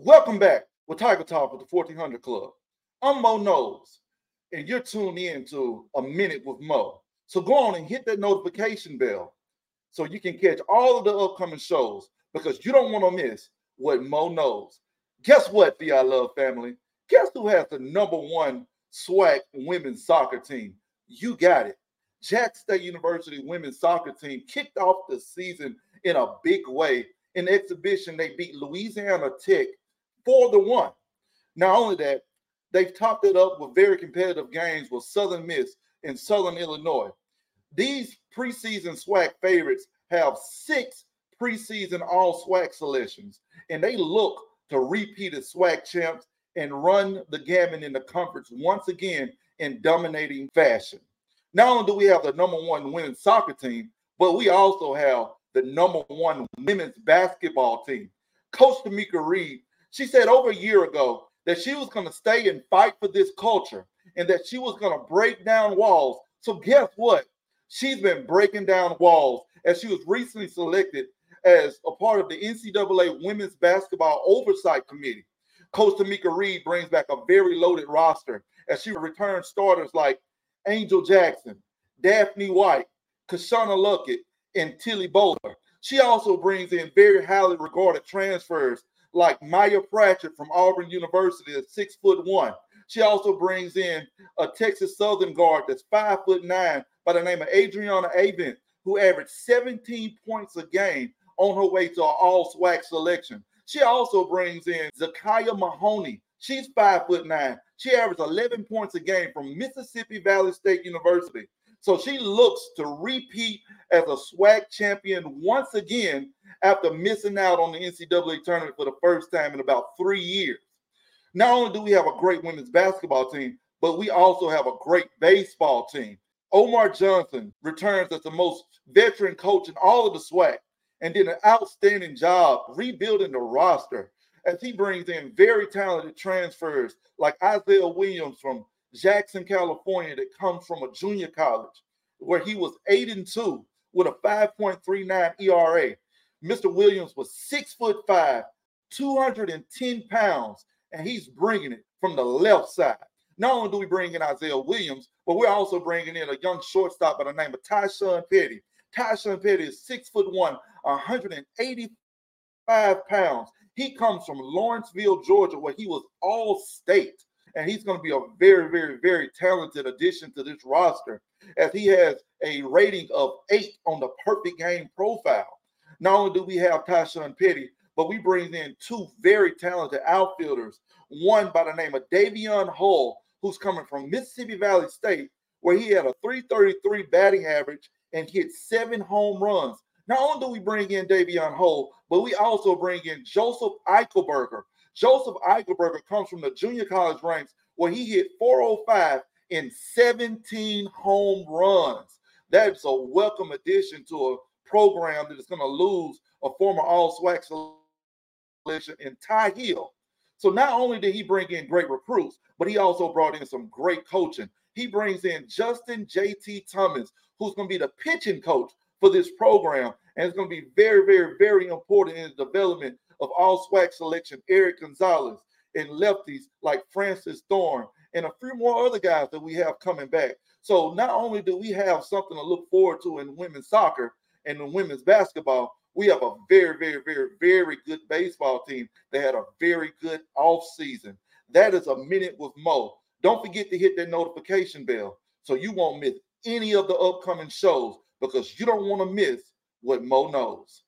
Welcome back with Tiger Talk with the 1400 Klub. I'm Moe Knows, and you're tuned in to A Minute with Moe. So go on and hit that notification bell so you can catch all of the upcoming shows because you don't want to miss what Moe knows. Guess what, the I Love family? Guess who has the number one SWAC women's soccer team? You got it. Jack State University women's soccer team kicked off the season in a big way. In exhibition, they beat Louisiana Tech for the one. Not only that, they've topped it up with very competitive games with Southern Miss in Southern Illinois. These preseason SWAC favorites have six preseason all SWAC selections, and they look to repeat as SWAC champs and run the gamut in the conference once again in dominating fashion. Not only do we have the number one women's soccer team, but we also have the number one women's basketball team. Coach Tomekia Reed, she said over a year ago that she was going to stay and fight for this culture and that she was going to break down walls. So guess what? She's been breaking down walls as she was recently selected as a part of the NCAA Women's Basketball Oversight Committee. Coach Tomekia Reed brings back a very loaded roster as she returns starters like Angel Jackson, Daphne White, Keshuna Luckett, and Tilly Bowler. She also brings in very highly regarded transfers like Maya Pratchett from Auburn University at six foot one. She also brings in a Texas Southern guard that's five foot nine by the name of Adriana Avent, who averaged 17 points a game on her way to an all SWAC selection. She also brings in Zakiya Mahoney. She's five foot nine. She averaged 11 points a game from Mississippi Valley State University. So she looks to repeat as a SWAC champion once again after missing out on the NCAA tournament for the first time in about three years. Not only do we have a great women's basketball team, but we also have a great baseball team. Omar Johnson returns as the most veteran coach in all of the SWAC and did an outstanding job rebuilding the roster as he brings in very talented transfers like Isaiah Williams from Jackson, California, that comes from a junior college where he was eight and two with a 5.39 ERA. Mr. Williams was six foot five, 210 pounds, and he's bringing it from the left side. Not only do we bring in Isaiah Williams, but we're also bringing in a young shortstop by the name of Tyshawn Petty. Tyshawn Petty is six foot one, 185 pounds. He comes from Lawrenceville, Georgia, where he was all state. And he's going to be a very, very, very talented addition to this roster as he has a rating of eight on the perfect game profile. Not only do we have Tyshawn Petty, but we bring in two very talented outfielders. One by the name of Davion Hull, who's coming from Mississippi Valley State, where he had a 333 batting average and hit seven home runs. Not only do we bring in Davion Hull, but we also bring in Joseph Eichelberger. Joseph Eichelberger comes from the junior college ranks where he hit 405 in 17 home runs. That's a welcome addition to a program that is going to lose a former All SWAC selection in Ty Hill. So not only did he bring in great recruits, but he also brought in some great coaching. He brings in Justin JT Thomas, who's going to be the pitching coach for this program. And it's going to be very, very, very important in the development of all SWAC selection, Eric Gonzalez, and lefties like Francis Thorne, and a few more other guys that we have coming back. So not only do we have something to look forward to in women's soccer and in women's basketball, we have a very, very, very, very good baseball team that had a very good off season. That is a minute with Moe. Don't forget to hit that notification bell so you won't miss any of the upcoming shows because you don't want to miss what Moe knows.